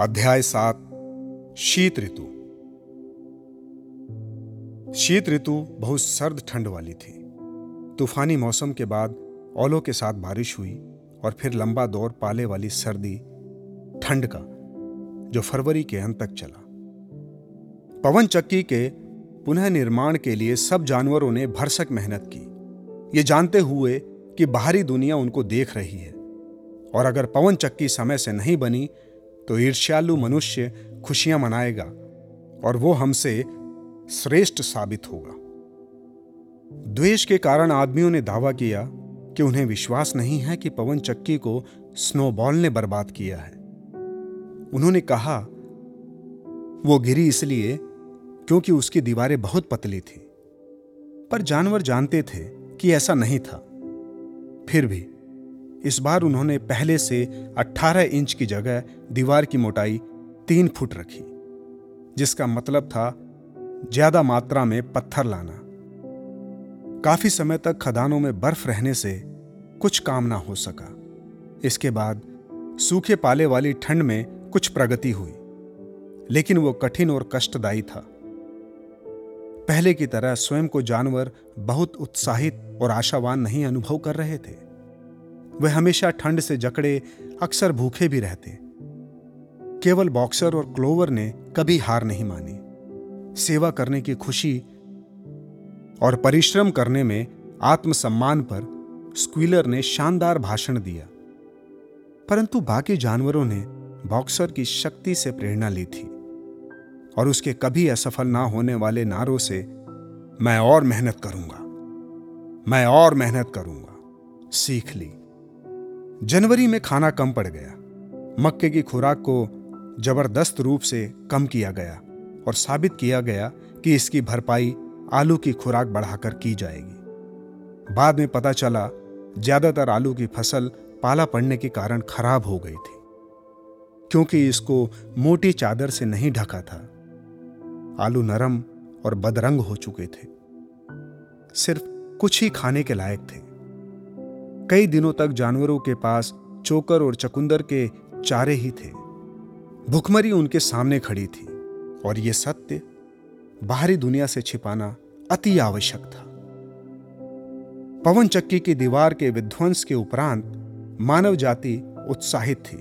अध्याय सात, शीत ऋतु। शीत ऋतु बहुत सर्द ठंड वाली थी। तूफानी मौसम के बाद ओलों के साथ बारिश हुई और फिर लंबा दौर पाले वाली सर्दी, ठंड का, जो फरवरी के अंत तक चला। पवन चक्की के पुनः निर्माण के लिए सब जानवरों ने भरसक मेहनत की। ये जानते हुए कि बाहरी दुनिया उनको देख रही है। और अगर पवन चक्की समय से नहीं बनी तो ईर्ष्यालु मनुष्य खुशियाँ मनाएगा और वो हमसे श्रेष्ठ साबित होगा। द्वेष के कारण आदमियों ने दावा किया कि उन्हें विश्वास नहीं है कि पवन चक्की को स्नोबॉल ने बर्बाद किया है। उन्होंने कहा, वो गिरी इसलिए क्योंकि उसकी दीवारें बहुत पतली थी, पर जानवर जानते थे कि ऐसा नहीं था। फिर भी इस बार उन्होंने पहले से 18 इंच की जगह दीवार की मोटाई तीन फुट रखी, जिसका मतलब था ज़्यादा मात्रा में पत्थर लाना। काफ़ी समय तक खदानों में बर्फ़ रहने से कुछ काम ना हो सका। इसके बाद सूखे पाले वाली ठंड में कुछ प्रगति हुई, लेकिन वो कठिन और कष्टदायी था। पहले की तरह स्वयं को जानवर बहुत उत्साहित और आशावान नहीं अनुभव कर रहे थे। वे हमेशा ठंड से जकड़े, अक्सर भूखे भी रहते। केवल बॉक्सर और क्लोवर ने कभी हार नहीं मानी। सेवा करने की खुशी और परिश्रम करने में आत्मसम्मान पर स्क्वीलर ने शानदार भाषण दिया। परंतु बाकी जानवरों ने बॉक्सर की शक्ति से प्रेरणा ली थी और उसके कभी असफल ना होने वाले नारों से मैं और मेहनत करूँगा। मैं और मेहनत करूँगा। सीख ली। जनवरी में खाना कम पड़ गया। मक्के की खुराक को ज़बरदस्त रूप से कम किया गया और साबित किया गया कि इसकी भरपाई आलू की खुराक बढ़ाकर की जाएगी। बाद में पता चला, ज़्यादातर आलू की फ़सल पाला पड़ने के कारण खराब हो गई थी, क्योंकि इसको मोटी चादर से नहीं ढका था। आलू नरम और बदरंग हो चुके थे। सिर्फ़ कुछ ही खाने के लायक थे। कई दिनों तक जानवरों के पास चोकर और चकुंदर के चारे ही थे। भुखमरी उनके सामने खड़ी थी और यह सत्य बाहरी दुनिया से छिपाना अति आवश्यक था। पवन चक्की की दीवार के विध्वंस के उपरांत मानव जाति उत्साहित थी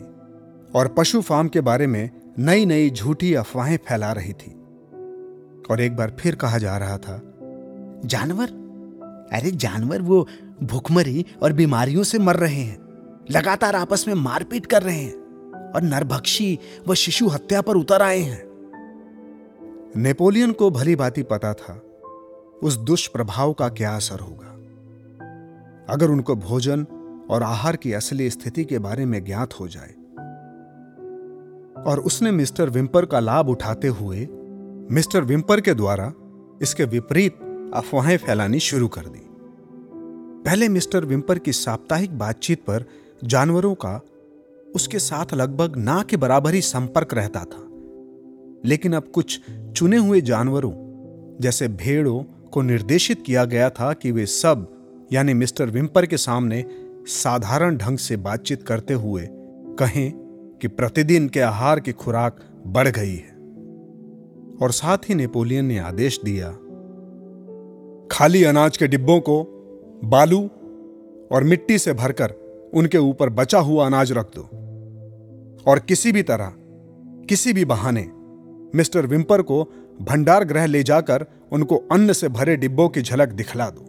और पशु फार्म के बारे में नई नई झूठी अफवाहें फैला रही थी। और एक बार फिर कहा जा रहा था, जानवर? अरे जानवर वो भूखमरी और बीमारियों से मर रहे हैं, लगातार आपस में मारपीट कर रहे हैं, और नरभक्षी व शिशु हत्या पर उतर आए हैं। नेपोलियन को भली बाती पता था, उस दुष्प्रभाव का क्या असर होगा। अगर उनको भोजन और आहार की असली स्थिति के बारे में ज्ञात हो जाए, और उसने मिस्टर विम्पर का लाभ उठाते हुए मिस्टर विम्पर के द्वारा इसके विपरीत अफवाहें फैलानी शुरू कर दी। पहले मिस्टर विम्पर की साप्ताहिक बातचीत पर जानवरों का उसके साथ लगभग ना के बराबर ही संपर्क रहता था। लेकिन अब कुछ चुने हुए जानवरों, जैसे भेड़ों को निर्देशित किया गया था कि वे सब, यानी मिस्टर विम्पर के सामने साधारण ढंग से बातचीत करते हुए कहें कि प्रतिदिन के आहार की खुराक बढ़ गई है। और साथ ही नेपोलियन ने आदेश दिया, खाली अनाज के डिब्बों को बालू और मिट्टी से भरकर उनके ऊपर बचा हुआ अनाज रख दो। और किसी भी तरह, किसी भी बहाने, मिस्टर विम्पर को भंडार गृह ले जाकर उनको अन्न से भरे डिब्बों की झलक दिखला दो।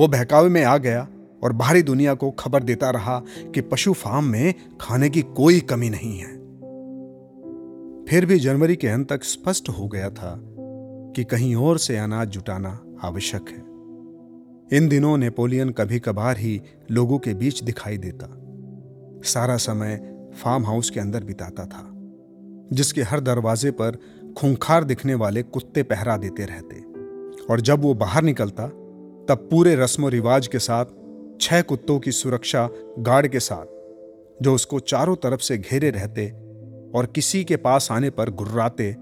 वो बहकावे में आ गया और बाहरी दुनिया को खबर देता रहा कि पशु फार्म में खाने की कोई कमी नहीं है। फिर भी जनवरी के अंत तक स्पष्ट हो गया था कि कहीं और से अनाज जुटाना आवश्यक है। इन दिनों नेपोलियन कभी कभार ही लोगों के बीच दिखाई देता। सारा समय फार्म हाउस के अंदर बिताता था, जिसके हर दरवाजे पर खूंखार दिखने वाले कुत्ते पहरा देते रहते। और जब वो बाहर निकलता, तब पूरे रस्म रिवाज के साथ, छह कुत्तों की सुरक्षा गार्ड के साथ, जो उसको चारों तरफ़ से घेरे रहते और किसी के पास आने पर गुर्राते,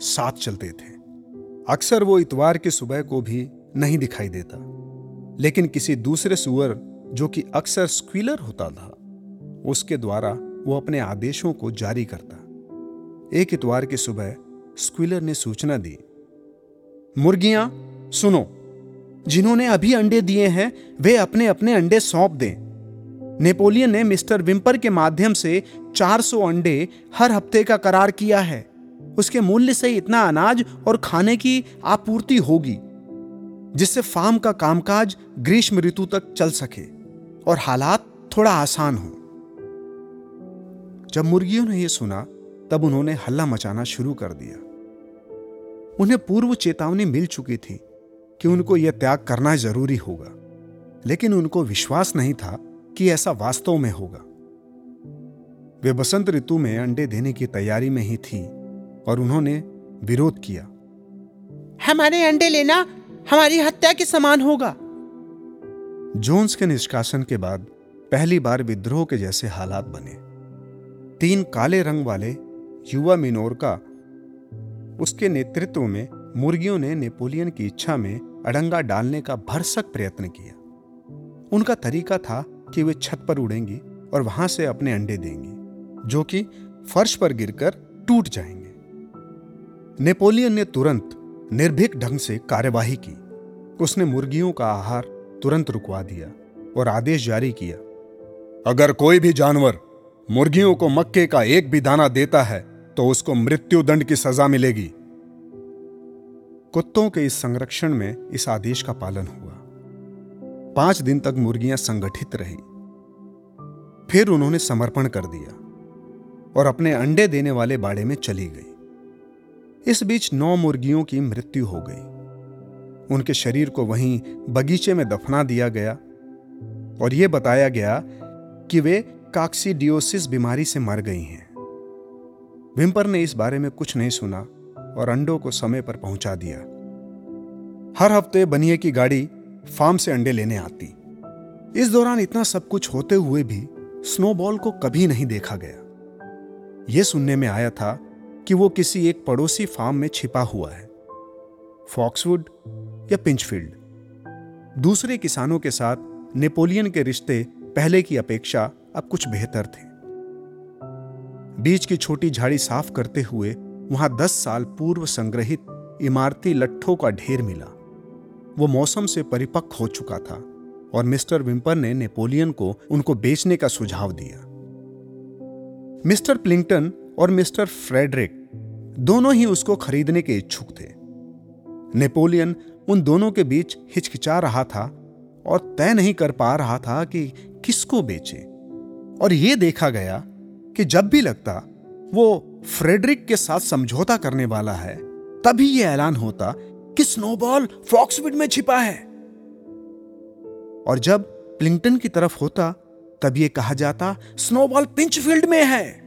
साथ चलते थे। अक्सर वो इतवार की सुबह को भी नहीं दिखाई देता। लेकिन किसी दूसरे सुअर, जो कि अक्सर स्क्वीलर होता था, उसके द्वारा वो अपने आदेशों को जारी करता। एक इतवार की सुबह स्क्विलर ने सूचना दी, मुर्गियाँ, सुनो, जिन्होंने अभी अंडे दिए हैं, वे अपने अपने अंडे सौंप दें। नेपोलियन ने मिस्टर विम्पर के माध्यम से 400 अंडे हर हफ़्ते का करार किया है। उसके मूल्य से इतना अनाज और खाने की आपूर्ति होगी। जिससे फार्म का कामकाज ग्रीष्म ऋतु तक चल सके और हालात थोड़ा आसान हो। जब मुर्गियों ने यह सुना, तब उन्होंने हल्ला मचाना शुरू कर दिया। उन्हें पूर्व चेतावनी मिल चुकी थी कि उनको यह त्याग करना ज़रूरी होगा, लेकिन उनको विश्वास नहीं था कि ऐसा वास्तव में होगा। वे बसंत ऋतु में अंडे देने की तैयारी में ही थी और उन्होंने विरोध किया। हमारे अंडे लेना हमारी हत्या के समान होगा। जोन्स के निष्कासन के बाद पहली बार विद्रोह के जैसे हालात बने। तीन काले रंग वाले युवा मिनोरका, उसके नेतृत्व में मुर्गियों ने नेपोलियन की इच्छा में अड़ंगा डालने का भरसक प्रयत्न किया। उनका तरीका था कि वे छत पर उड़ेंगी और वहाँ से अपने अंडे देंगी, जो कि फर्श पर गिरकर टूट जाएँगे। नेपोलियन ने तुरंत निर्भीक ढंग से कार्यवाही की। उसने मुर्गियों का आहार तुरंत रुकवा दिया और आदेश जारी किया। अगर कोई भी जानवर मुर्गियों को मक्के का एक भी दाना देता है तो उसको मृत्यु दंड की सजा मिलेगी। कुत्तों के इस संरक्षण में इस आदेश का पालन हुआ। पाँच दिन तक मुर्गियाँ संगठित रही। फिर उन्होंने समर्पण कर दिया और अपने अंडे देने वाले बाड़े में चली गई। इस बीच नौ मुर्गियों की मृत्यु हो गई। उनके शरीर को वहीं बगीचे में दफना दिया गया और यह बताया गया कि वे काक्सीडियोसिस बीमारी से मर गई हैं। विम्पर ने इस बारे में कुछ नहीं सुना और अंडों को समय पर पहुँचा दिया। हर हफ़्ते बनिए की गाड़ी फार्म से अंडे लेने आती। इस दौरान इतना सब कुछ होते हुए भी स्नोबॉल को कभी नहीं देखा गया। यह सुनने में आया था कि वो किसी एक पड़ोसी फार्म में छिपा हुआ है, फॉक्सवुड या पिंचफील्ड। दूसरे किसानों के साथ नेपोलियन के रिश्ते पहले की अपेक्षा अब कुछ बेहतर थे। बीच की छोटी झाड़ी साफ़ करते हुए वहाँ दस साल पूर्व संग्रहित इमारती लट्ठों का ढेर मिला। वो मौसम से परिपक्व हो चुका था और मिस्टर विम्पर ने नेपोलियन को उनको बेचने का सुझाव दिया। मिस्टर प्लिंगटन और मिस्टर फ्रेडरिक दोनों ही उसको खरीदने के इच्छुक थे। नेपोलियन उन दोनों के बीच हिचकिचा रहा था और तय नहीं कर पा रहा था कि किसको बेचे। और यह देखा गया कि जब भी लगता वो फ्रेडरिक के साथ समझौता करने वाला है, तभी यह ऐलान होता कि स्नोबॉल फॉक्सविड में छिपा है। और जब प्लिंगटन की तरफ़ होता, तब यह कहा जाता, स्नोबॉल पिंचफील्ड में है।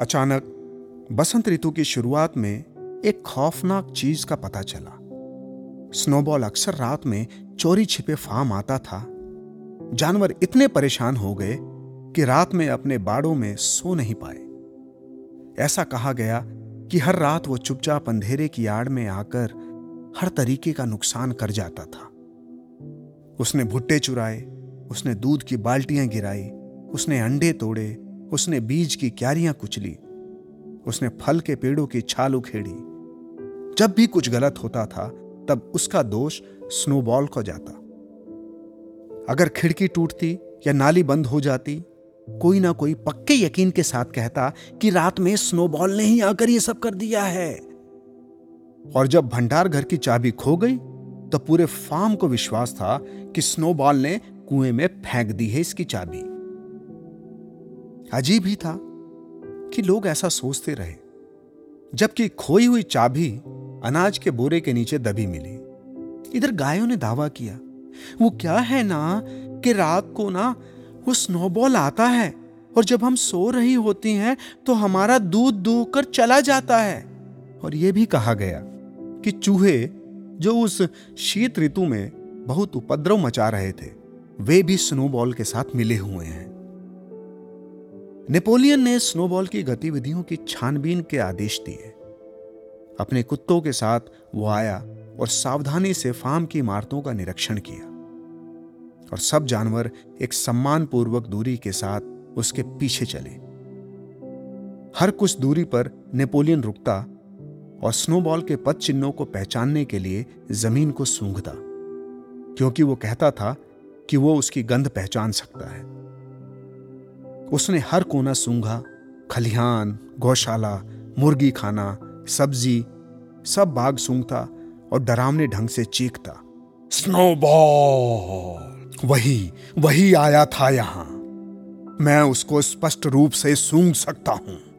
अचानक बसंत ऋतु की शुरुआत में एक खौफनाक चीज़ का पता चला। स्नोबॉल अक्सर रात में चोरी छिपे फार्म आता था। जानवर इतने परेशान हो गए कि रात में अपने बाड़ों में सो नहीं पाए। ऐसा कहा गया कि हर रात वो चुपचाप अंधेरे की आड़ में आकर हर तरीके का नुकसान कर जाता था। उसने भुट्टे चुराए, उसने दूध की बाल्टियाँ गिराई, उसने अंडे तोड़े उसने बीज की क्यारियाँ कुचली, उसने फल के पेड़ों की छाल उखेड़ी। जब भी कुछ गलत होता था, तब उसका दोष स्नोबॉल को जाता। अगर खिड़की टूटती या नाली बंद हो जाती, कोई ना कोई पक्के यकीन के साथ कहता कि रात में स्नोबॉल ने ही आकर यह सब कर दिया है। और जब भंडार घर की चाबी खो गई तो पूरे फार्म को विश्वास था कि स्नोबॉल ने कुएँ में फेंक दी है इसकी चाबी। अजीब ही था कि लोग ऐसा सोचते रहे, जबकि खोई हुई चाबी अनाज के बोरे के नीचे दबी मिली। इधर गायों ने दावा किया, वो क्या है ना कि रात को ना वो स्नोबॉल आता है और जब हम सो रही होती हैं तो हमारा दूध दूह कर चला जाता है। और यह भी कहा गया कि चूहे जो उस शीत ऋतु में बहुत उपद्रव मचा रहे थे, वे भी स्नोबॉल के साथ मिले हुए हैं। नेपोलियन ने स्नोबॉल की गतिविधियों की छानबीन के आदेश दिए। अपने कुत्तों के साथ वो आया और सावधानी से फार्म की इमारतों का निरीक्षण किया। और सब जानवर एक सम्मानपूर्वक दूरी के साथ उसके पीछे चले। हर कुछ दूरी पर नेपोलियन रुकता और स्नोबॉल के पद चिन्हों को पहचानने के लिए ज़मीन को सूंघता, क्योंकि वो कहता था कि वो उसकी गंध पहचान सकता है। उसने हर कोना सूंघा, खलिहान, गौशाला, मुर्गी खाना, सब्ज़ी, सब बाग सूंघता और डरावने ढंग से चीखता। स्नोबॉल! वही वही आया था यहाँ। मैं उसको स्पष्ट रूप से सूंघ सकता हूँ।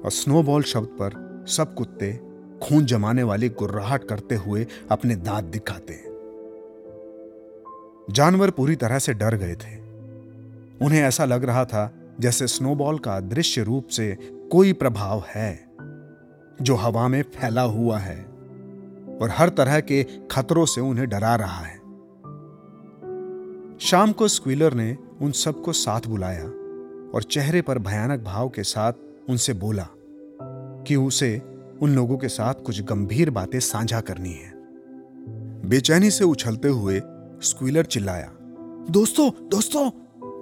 और स्नोबॉल शब्द पर सब कुत्ते खून जमाने वाली गुर्राहट करते हुए अपने दांत दिखाते। जानवर पूरी तरह से डर गए थे। उन्हें ऐसा लग रहा था जैसे स्नोबॉल का दृश्य रूप से कोई प्रभाव है, जो हवा में फैला हुआ है और हर तरह के खतरों से उन्हें डरा रहा है। शाम को स्क्वीलर ने उन सबको साथ बुलाया और चेहरे पर भयानक भाव के साथ उनसे बोला कि उसे उन लोगों के साथ कुछ गंभीर बातें साझा करनी है। बेचैनी से उछलते हुए स्क्वीलर चिल्लाया, दोस्तों दोस्तों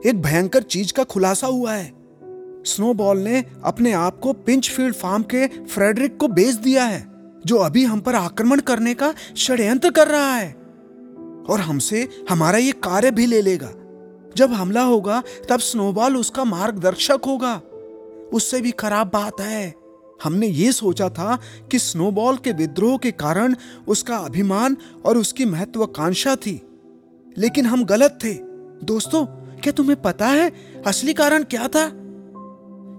एक भयंकर चीज़ का खुलासा हुआ है। स्नोबॉल ने अपने आप को पिंचफील्ड फार्म के फ्रेडरिक को बेच दिया है, जो अभी हम पर आक्रमण करने का षड्यंत्र कर रहा है। और हमसे हमारा ये कार्य भी ले लेगा। जब हमला होगा, तब स्नोबॉल उसका मार्गदर्शक होगा। उससे भी खराब बात है। हमने ये सोचा था कि स्नोबॉल के विद्रोह के कारण उसका अभिमान और उसकी महत्वाकांक्षा थी, लेकिन हम गलत थे। दोस्तों क्या तुम्हें पता है असली कारण क्या था?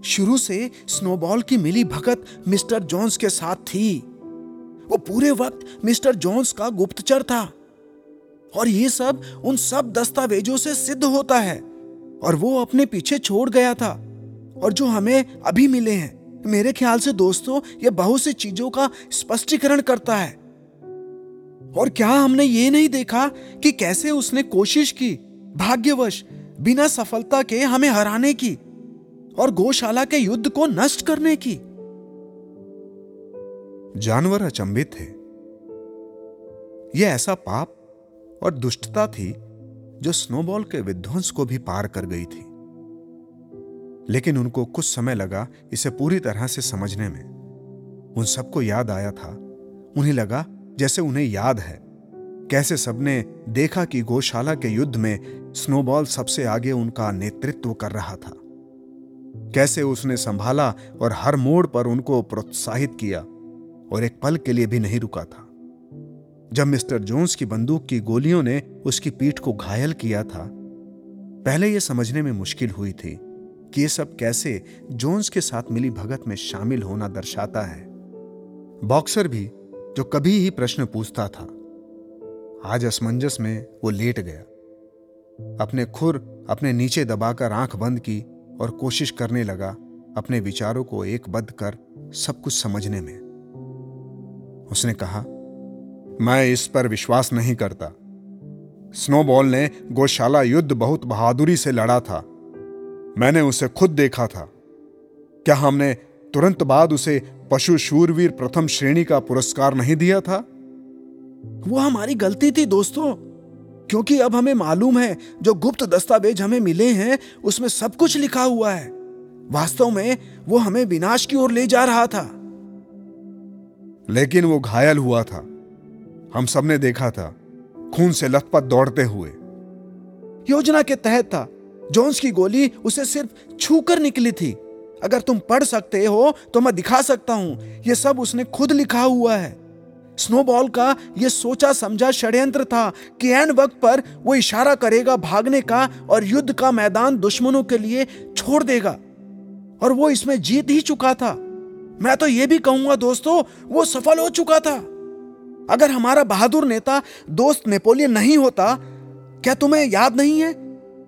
शुरू से स्नोबॉल की मिली भगत मिस्टर जॉन्स के साथ थी। वो पूरे वक्त मिस्टर जॉन्स का गुप्तचर था। और ये सब उन सब दस्तावेजों से सिद्ध होता है। और वो अपने पीछे छोड़ गया था। और जो हमें अभी मिले हैं, मेरे ख्याल से दोस्तों, ये बहुत सी चीज़ों का स्पष्टीकरण करता है। और क्या हमने ये नहीं देखा कि कैसे उसने कोशिश की, भाग्यवश बिना सफलता के हमें हराने की और गौशाला के युद्ध को नष्ट करने की। जानवर अचंभित थे। यह ऐसा पाप और दुष्टता थी जो स्नोबॉल के विध्वंस को भी पार कर गई थी। लेकिन उनको कुछ समय लगा इसे पूरी तरह से समझने में। उन सबको याद आया था। उन्हें लगा जैसे उन्हें याद है। कैसे सबने देखा कि गौशाला के युद्ध में स्नोबॉल सबसे आगे उनका नेतृत्व कर रहा था। कैसे उसने संभाला और हर मोड़ पर उनको प्रोत्साहित किया, और एक पल के लिए भी नहीं रुका था। जब मिस्टर जोन्स की बंदूक की गोलियों ने उसकी पीठ को घायल किया था, पहले यह समझने में मुश्किल हुई थी कि यह सब कैसे जोन्स के साथ मिली भगत में शामिल होना दर्शाता है। बॉक्सर भी, जो कभी ही प्रश्न पूछता था, आज असमंजस में वो लेट गया। अपने खुर अपने नीचे दबाकर आँख बंद की और कोशिश करने लगा अपने विचारों को एक बद कर सब कुछ समझने में। उसने कहा, मैं इस पर विश्वास नहीं करता। स्नोबॉल ने गौशाला युद्ध बहुत बहादुरी से लड़ा था। मैंने उसे खुद देखा था। क्या हमने तुरंत बाद उसे पशु शूरवीर प्रथम श्रेणी का पुरस्कार नहीं दिया था? वो हमारी गलती थी, दोस्तों। क्योंकि अब हमें मालूम है जो गुप्त दस्तावेज़ हमें मिले हैं उसमें सब कुछ लिखा हुआ है। वास्तव में वो हमें विनाश की ओर ले जा रहा था। लेकिन वो घायल हुआ था। हम सबने देखा था खून से लथपथ दौड़ते हुए। योजना के तहत था। जोन्स की गोली उसे सिर्फ़ छूकर निकली थी। अगर तुम पढ़ सकते हो तो मैं दिखा सकता हूँ। यह सब उसने खुद लिखा हुआ है। स्नोबॉल का यह सोचा समझा षड्यंत्र था कि एन वक्त पर वो इशारा करेगा भागने का और युद्ध का मैदान दुश्मनों के लिए छोड़ देगा। और वो इसमें जीत ही चुका था। मैं तो ये भी कहूँगा दोस्तों, वो सफल हो चुका था। अगर हमारा बहादुर नेता दोस्त नेपोलियन नहीं होता, क्या तुम्हें याद नहीं है?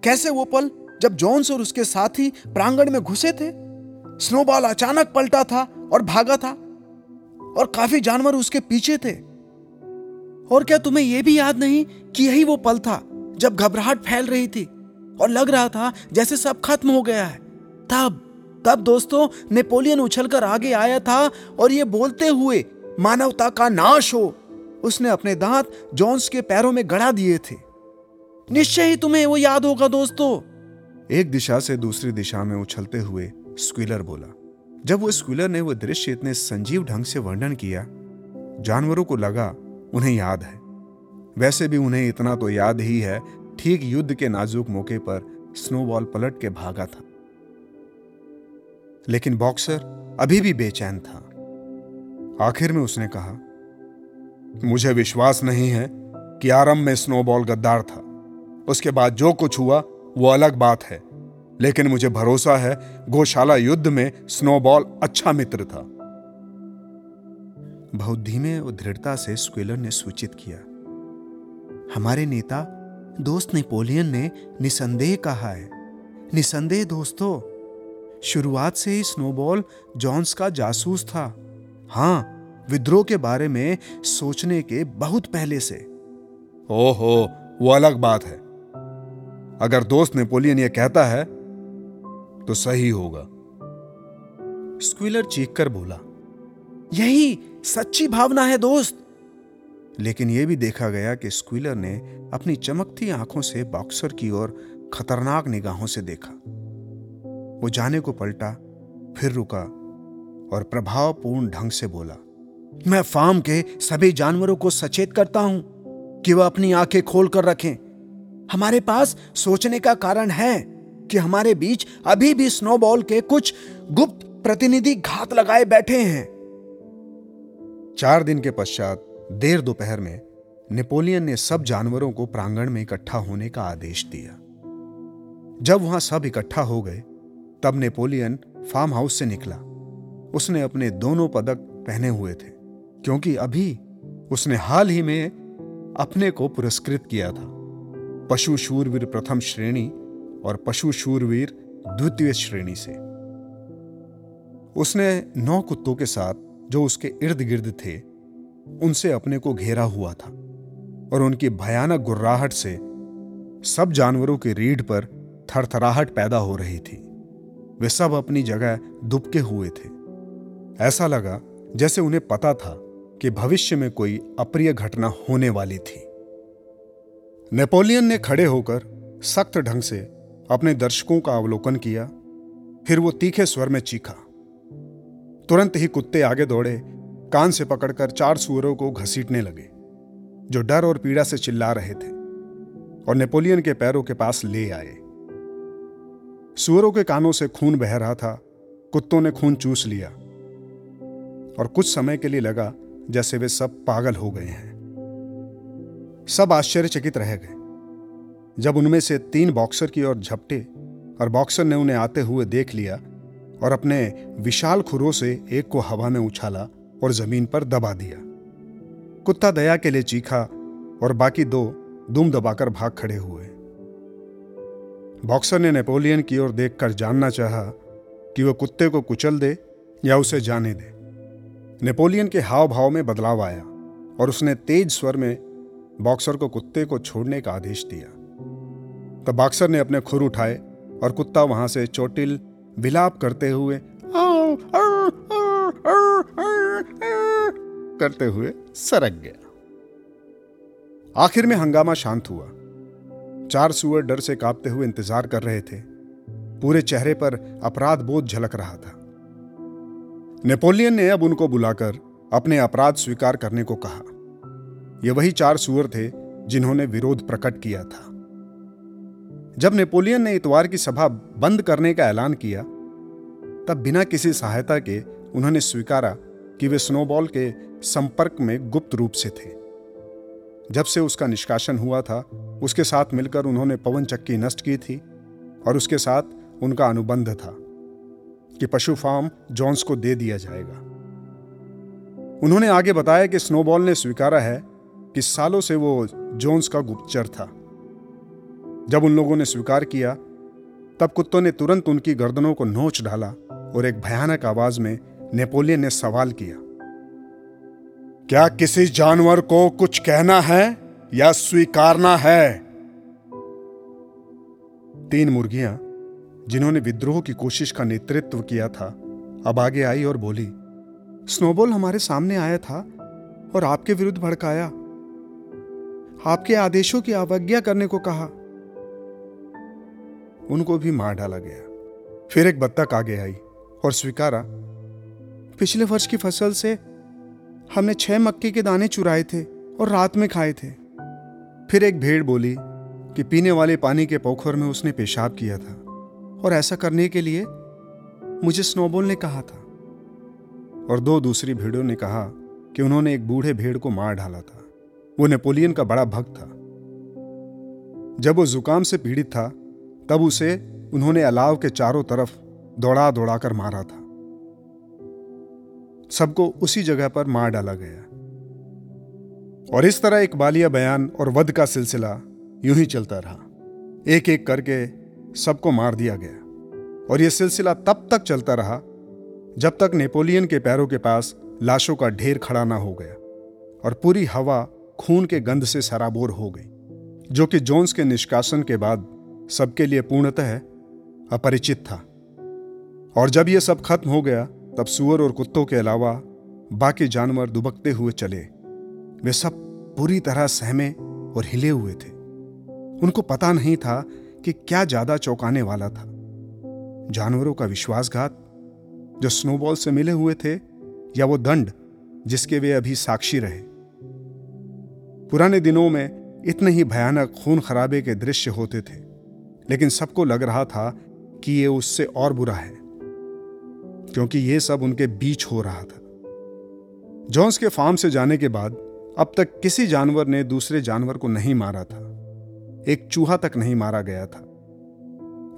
कैसे वो पल जब जॉन्स और उसके साथी प्रांगण में घुसे थे? स्नोबॉल अचानक पलटा था और भागा था। और काफ़ी जानवर उसके पीछे थे। और क्या तुम्हें यह भी याद नहीं कि यही वो पल था जब घबराहट फैल रही थी और लग रहा था जैसे सब खत्म हो गया है? तब तब दोस्तों, नेपोलियन उछलकर आगे आया था और ये बोलते हुए, मानवता का नाश हो, उसने अपने दांत जॉन्स के पैरों में गड़ा दिए थे। निश्चय ही तुम्हें वो याद होगा दोस्तों। एक दिशा से दूसरी दिशा में उछलते हुए स्क्विलर बोला जब वो स्कूलर ने वो दृश्य इतने संजीव ढंग से वर्णन किया, जानवरों को लगा, उन्हें याद है। वैसे भी उन्हें इतना तो याद ही है, ठीक युद्ध के नाजुक मौके पर स्नोबॉल पलट के भागा था। लेकिन बॉक्सर अभी भी बेचैन था। आखिर में उसने कहा, मुझे विश्वास नहीं है कि आरंभ में स्नोबॉल गद्दार था। उसके बाद जो कुछ हुआ, वो अलग बात है। लेकिन मुझे भरोसा है, गौशाला युद्ध में स्नोबॉल अच्छा मित्र था। बहुत धीमे और दृढ़ता से स्क्वेलर ने सूचित किया। हमारे नेता, दोस्त नेपोलियन ने निसंदेह कहा है। निसंदेह दोस्तों, शुरुआत से ही स्नोबॉल जॉन्स का जासूस था। हाँ विद्रोह के बारे में सोचने के बहुत पहले से। ओहो, वो अलग बात है। अगर दोस्त नेपोलियन ये कहता है तो सही होगा। स्क्विलर चीख कर बोला यही सच्ची भावना है दोस्त। लेकिन यह भी देखा गया कि स्क्विलर ने अपनी चमकती आँखों से बॉक्सर की ओर खतरनाक निगाहों से देखा। वो जाने को पलटा फिर रुका और प्रभावपूर्ण ढंग से बोला मैं फार्म के सभी जानवरों को सचेत करता हूँ कि वह अपनी आँखें खोल कर रखें। हमारे पास सोचने का कारण है। कि हमारे बीच अभी भी स्नोबॉल के कुछ गुप्त प्रतिनिधि घात लगाए बैठे हैं। चार दिन के पश्चात, देर दोपहर में, नेपोलियन ने सब जानवरों को प्रांगण में इकट्ठा होने का आदेश दिया। जब वहाँ सब इकट्ठा हो गए, तब नेपोलियन फार्म हाउस से निकला। उसने अपने दोनों पदक पहने हुए थे, क्योंकि अभी उसने हाल ही में अपने को पुरस्कृत किया था। पशु शूरवीर प्रथम श्रेणी और पशु शूरवीर द्वितीय श्रेणी से। उसने नौ कुत्तों के साथ जो उसके इर्द गिर्द थे, उनसे अपने को घेरा हुआ था और उनकी भयानक गुर्राहट से सब जानवरों की रीढ़ पर थरथराहट पैदा हो रही थी। वे सब अपनी जगह दुबके हुए थे। ऐसा लगा जैसे उन्हें पता था कि भविष्य में कोई अप्रिय घटना होने वाली थी। नेपोलियन ने खड़े होकर सख्त ढंग से अपने दर्शकों का अवलोकन किया, फिर वो तीखे स्वर में चीखा। तुरंत ही कुत्ते आगे दौड़े, कान से पकड़कर चार सुअरों को घसीटने लगे, जो डर और पीड़ा से चिल्ला रहे थे, और नेपोलियन के पैरों के पास ले आए। सुअरों के कानों से खून बह रहा था, कुत्तों ने खून चूस लिया, और कुछ समय के लिए लगा जैसे वे सब पागल हो गए हैं। सब आश्चर्यचकित रह गए। जब उनमें से तीन बॉक्सर की ओर झपटे और बॉक्सर ने उन्हें आते हुए देख लिया और अपने विशाल खुरों से एक को हवा में उछाला और ज़मीन पर दबा दिया। कुत्ता दया के लिए चीखा और बाकी दो दुम दबाकर भाग खड़े हुए। बॉक्सर ने नेपोलियन की ओर देखकर जानना चाहा कि वह कुत्ते को कुचल दे या उसे जाने दे। नेपोलियन के हाव भाव में बदलाव आया और उसने तेज स्वर में बॉक्सर को कुत्ते को छोड़ने का आदेश दिया। तब बॉक्सर ने अपने खुर उठाए और कुत्ता वहाँ से चोटिल विलाप करते हुए करते हुए सरक गया। आखिर में हंगामा शांत हुआ। चार सुअर डर से कांपते हुए इंतज़ार कर रहे थे। पूरे चेहरे पर अपराध बोध झलक रहा था। नेपोलियन ने अब उनको बुलाकर अपने अपराध स्वीकार करने को कहा। ये वही चार सुअर थे जिन्होंने विरोध प्रकट किया था। जब नेपोलियन ने इतवार की सभा बंद करने का ऐलान किया, तब बिना किसी सहायता के उन्होंने स्वीकारा कि वे स्नोबॉल के संपर्क में गुप्त रूप से थे। जब से उसका निष्कासन हुआ था, उसके साथ मिलकर उन्होंने पवन चक्की नष्ट की थी और उसके साथ उनका अनुबंध था कि पशु फार्म जॉन्स को दे दिया जाएगा। उन्होंने आगे बताया कि स्नोबॉल ने स्वीकारा है कि सालों से वो जोन्स का गुप्तचर था। जब उन लोगों ने स्वीकार किया, तब कुत्तों ने तुरंत उनकी गर्दनों को नोच डाला और एक भयानक आवाज़ में नेपोलियन ने सवाल किया, क्या किसी जानवर को कुछ कहना है या स्वीकारना है? तीन मुर्गियाँ, जिन्होंने विद्रोह की कोशिश का नेतृत्व किया था, अब आगे आई और बोली, स्नोबॉल हमारे सामने आया था और आपके विरुद्ध भड़काया। आपके आदेशों की अवज्ञा करने को कहा। उनको भी मार डाला गया। फिर एक बत्तख आगे आई और स्वीकारा, पिछले वर्ष की फ़सल से हमने छह मक्के के दाने चुराए थे और रात में खाए थे। फिर एक भेड़ बोली कि पीने वाले पानी के पोखर में उसने पेशाब किया था और ऐसा करने के लिए मुझे स्नोबॉल ने कहा था। और दो दूसरी भेड़ों ने कहा कि उन्होंने एक बूढ़े भेड़ को मार डाला था। वो नेपोलियन का बड़ा भक्त था। जब वो जुकाम से पीड़ित था तब उसे उन्होंने अलाव के चारों तरफ़ दौड़ा दौड़ा कर मारा था। सबको उसी जगह पर मार डाला गया। और इस तरह एक बालिया बयान और वध का सिलसिला यूँ ही चलता रहा। एक एक करके सबको मार दिया गया। और यह सिलसिला तब तक चलता रहा जब तक नेपोलियन के पैरों के पास लाशों का ढेर खड़ा ना हो गया और पूरी हवा खून के गंध से सराबोर हो गई, जो कि जोन्स के निष्कासन के बाद सबके लिए पूर्णतः अपरिचित था। और जब यह सब खत्म हो गया, तब सुअर और कुत्तों के अलावा बाकी जानवर दुबकते हुए चले। वे सब पूरी तरह सहमे और हिले हुए थे। उनको पता नहीं था कि क्या ज़्यादा चौंकाने वाला था। जानवरों का विश्वासघात जो स्नोबॉल से मिले हुए थे, या वो दंड जिसके वे अभी साक्षी रहे। पुराने दिनों में इतने ही भयानक खून खराबे के दृश्य होते थे। लेकिन सबको लग रहा था कि ये उससे और बुरा है, क्योंकि ये सब उनके बीच हो रहा था। जॉन्स के फार्म से जाने के बाद अब तक किसी जानवर ने दूसरे जानवर को नहीं मारा था। एक चूहा तक नहीं मारा गया था।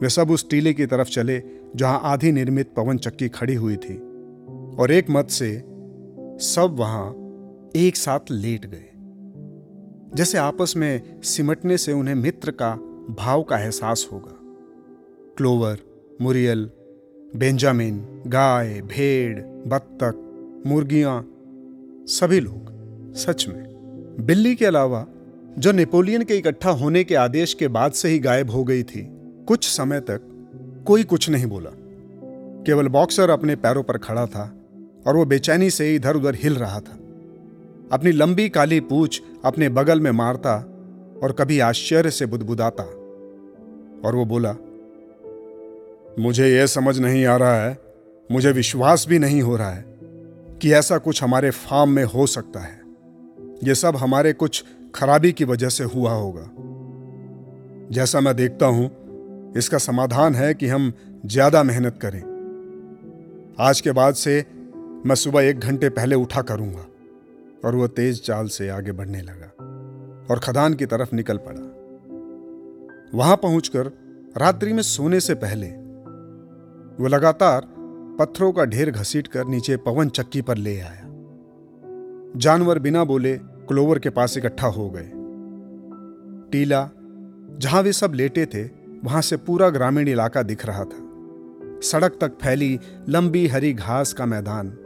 वे सब उस टीले की तरफ़ चले, जहाँ आधी निर्मित पवन चक्की खड़ी हुई थी, और एक मत से सब वहाँ एक साथ लेट गए, जैसे आपस में सिमटने से उन्हें मित्र का भाव का एहसास होगा। क्लोवर, मुरियल, बेंजामिन, गाय, भेड़, बत्तख, मुर्गियाँ, सभी लोग, सच में। बिल्ली के अलावा, जो नेपोलियन के इकट्ठा होने के आदेश के बाद से ही गायब हो गई थी, कुछ समय तक कोई कुछ नहीं बोला। केवल बॉक्सर अपने पैरों पर खड़ा था और वो बेचैनी से इधर उधर हिल रहा था। अपनी लंबी काली पूछ अपने बगल में मारता और कभी आश्चर्य से बुदबुदाता। और वो बोला, मुझे यह समझ नहीं आ रहा है, मुझे विश्वास भी नहीं हो रहा है कि ऐसा कुछ हमारे फार्म में हो सकता है। यह सब हमारे कुछ खराबी की वजह से हुआ होगा। जैसा मैं देखता हूँ, इसका समाधान है कि हम ज़्यादा मेहनत करें। आज के बाद से मैं सुबह एक घंटे पहले उठा करूँगा, और वह तेज चाल से आगे बढ़ने लगा और खदान की तरफ़ निकल पड़ा। वहाँ पहुंचकर रात्रि में सोने से पहले वो लगातार पत्थरों का ढेर घसीट कर नीचे पवन चक्की पर ले आया। जानवर बिना बोले क्लोवर के पास इकट्ठा हो गए। टीला, जहाँ वे सब लेटे थे, वहाँ से पूरा ग्रामीण इलाका दिख रहा था। सड़क तक फैली लंबी हरी घास का मैदान,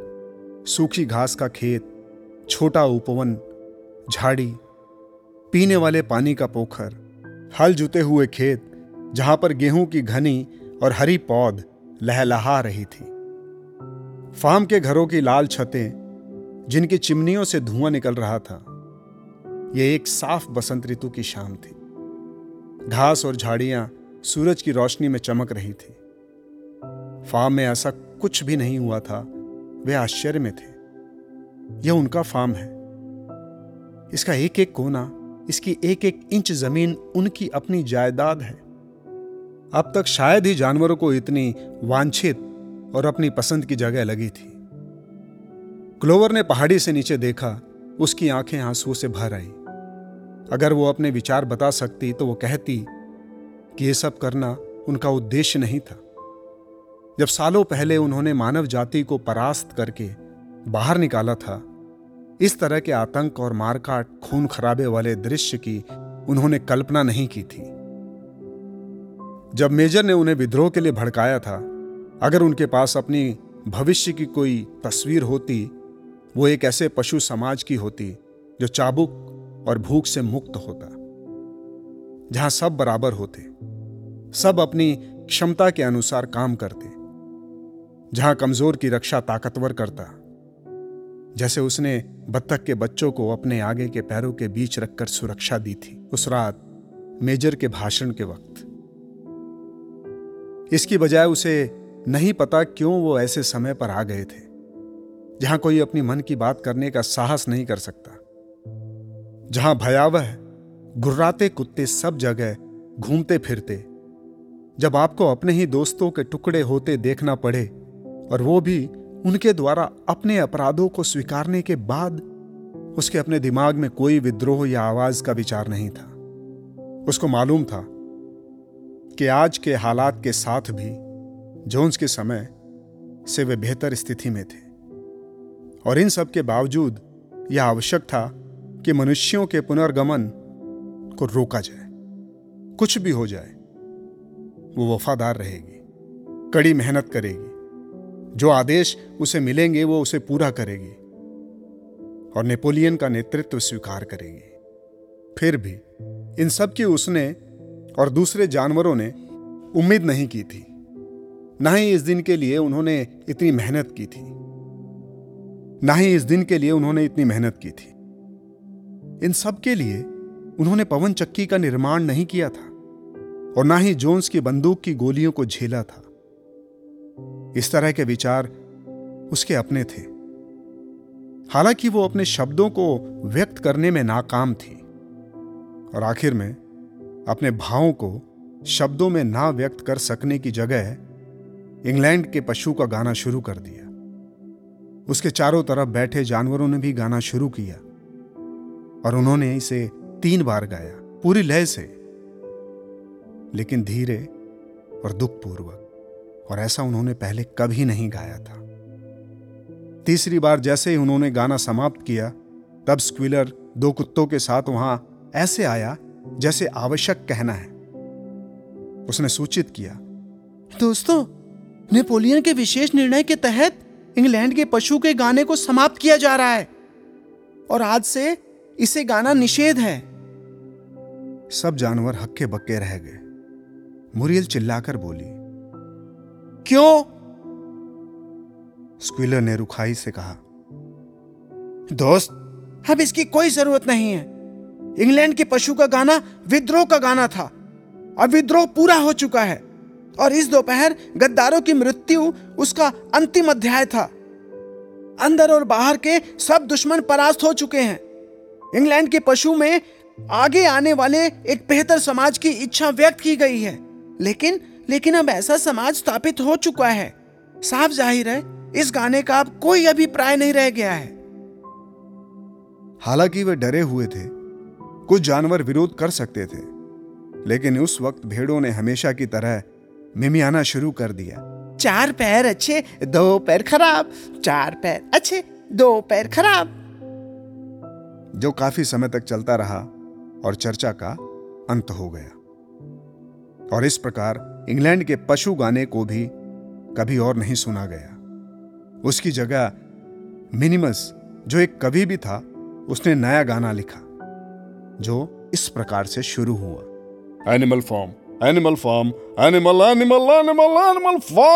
सूखी घास का खेत, छोटा उपवन, झाड़ी, पीने वाले पानी का पोखर हल जुते हुए खेत, जहाँ पर गेहूँ की घनी और हरी पौध लहलहा रही थी। फार्म के घरों की लाल छतें, जिनकी चिमनियों से धुआँ निकल रहा था यह एक साफ़ बसंत ऋतु की शाम थी। घास और झाड़ियाँ सूरज की रोशनी में चमक रही थी। फार्म में ऐसा कुछ भी नहीं हुआ था, वे आश्चर्य में थे। यह उनका फार्म है। इसका एक एक कोना इसकी एक एक इंच ज़मीन उनकी अपनी जायदाद है। अब तक शायद ही जानवरों को इतनी वांछित और अपनी पसंद की जगह लगी थी। क्लोवर ने पहाड़ी से नीचे देखा, उसकी आँखें आंसुओं से भर आई। अगर वो अपने विचार बता सकती तो वो कहती कि यह सब करना उनका उद्देश्य नहीं था। जब सालों पहले उन्होंने मानव जाति को परास्त करके बाहर निकाला था इस तरह के आतंक और मारकाट, खून खराबे वाले दृश्य की उन्होंने कल्पना नहीं की थी। जब मेजर ने उन्हें विद्रोह के लिए भड़काया था, अगर उनके पास अपनी भविष्य की कोई तस्वीर होती, वो एक ऐसे पशु समाज की होती, जो चाबुक और भूख से मुक्त होता, जहाँ सब बराबर होते, सब अपनी क्षमता के अनुसार काम करते, जहाँ कमज़ोर की रक्षा ताकतवर करता, जैसे उसने बत्तख के बच्चों को अपने आगे के पैरों के बीच रखकर सुरक्षा दी थी उस रात मेजर के भाषण के वक्त। इसकी बजाय उसे नहीं पता क्यों वो ऐसे समय पर आ गए थे, जहाँ कोई अपनी मन की बात करने का साहस नहीं कर सकता, जहाँ भयावह, गुर्राते कुत्ते सब जगह घूमते फिरते, जब आपको अपने ही दोस्तों के टुकड़े होते देखना पड़े और वो भी उनके द्वारा अपने अपराधों को स्वीकारने के बाद उसके अपने दिमाग में कोई विद्रोह या आवाज़ का विचार नहीं था। उसको मालूम था कि आज के हालात के साथ भी जोन्स के समय से वे बेहतर स्थिति में थे। और इन सब के बावजूद यह आवश्यक था कि मनुष्यों के पुनर्गमन को रोका जाए। कुछ भी हो जाए, वो वफादार रहेगी, कड़ी मेहनत करेगी। जो आदेश उसे मिलेंगे, वो उसे पूरा करेगी और नेपोलियन का नेतृत्व स्वीकार करेगी। फिर भी इन सब की उसने और दूसरे जानवरों ने उम्मीद नहीं की थी। ना ही इस दिन के लिए उन्होंने इतनी मेहनत की थी। ना ही इस दिन के लिए उन्होंने इतनी मेहनत की थी। इन सब के लिए उन्होंने पवन चक्की का निर्माण नहीं किया था और ना ही जोन्स की बंदूक की गोलियों को झेला था। इस तरह के विचार उसके अपने थे। हालाँकि वो अपने शब्दों को व्यक्त करने में नाकाम थी और आखिर में अपने भावों को शब्दों में ना व्यक्त कर सकने की जगह इंग्लैंड के पशु का गाना शुरू कर दिया। उसके चारों तरफ़ बैठे जानवरों ने भी गाना शुरू किया और उन्होंने इसे तीन बार गाया, पूरी लय से, लेकिन धीरे और दुखपूर्वक। और ऐसा उन्होंने पहले कभी नहीं गाया था। तीसरी बार जैसे ही उन्होंने गाना समाप्त किया तब स्क्विलर दो कुत्तों के साथ वहाँ ऐसे आया जैसे आवश्यक कहना है। उसने सूचित किया दोस्तों नेपोलियन के विशेष निर्णय के तहत इंग्लैंड के पशु के गाने को समाप्त किया जा रहा है। और आज से इसे गाना निषेध है। सब जानवर हक्के बक्के रह गए। मुरियल चिल्लाकर बोली क्यों? स्क्विलर ने रुखाई से कहा, दोस्त, अब इसकी कोई ज़रूरत नहीं है। इंग्लैंड के पशु का गाना विद्रोह का गाना था। अब विद्रोह पूरा हो चुका है। और इस दोपहर गद्दारों की मृत्यु उसका अंतिम अध्याय था। अंदर और बाहर के सब दुश्मन परास्त हो चुके हैं। इंग्लैंड के पशु में आगे आने वाले एक बेहतर समाज की इच्छा व्यक्त की गई है। लेकिन लेकिन अब ऐसा समाज स्थापित हो चुका है। साफ़ ज़ाहिर है इस गाने का अब कोई अभिप्राय नहीं रह गया है। हालाँकि वे डरे हुए थे। कुछ जानवर विरोध कर सकते थे। लेकिन उस वक्त भेड़ों ने हमेशा की तरह मिमियाना शुरू कर दिया। चार पैर अच्छे दो पैर खराब चार पैर अच्छे दो पैर खराब। जो काफ़ी समय तक चलता रहा और चर्चा का अंत हो गया। और इस प्रकार इंग्लैंड के पशु गाने को भी कभी और नहीं सुना गया। उसकी जगह मिनिमस, जो एक कवि भी था, उसने नया गाना लिखा, जो इस प्रकार से शुरू हुआ। Animal farm animal farm animal animal animal animal farm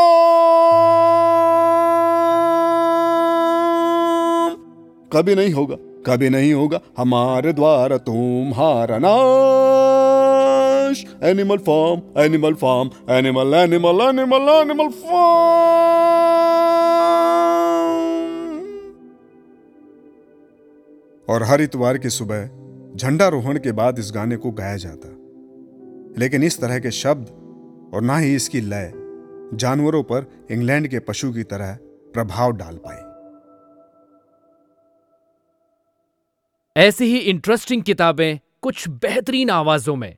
कभी नहीं होगा, कभी नहीं होगा, हमारे द्वारा तुम्हारा नाश animal farm animal farm animal animal animal animal farm और हर इतवार की सुबह झंडारोहण के बाद इस गाने को गाया जाता। लेकिन इस तरह के शब्द और ना ही इसकी लय जानवरों पर इंग्लैंड के पशु की तरह प्रभाव डाल पाई। ऐसी ही इंटरेस्टिंग किताबें कुछ बेहतरीन आवाजों में।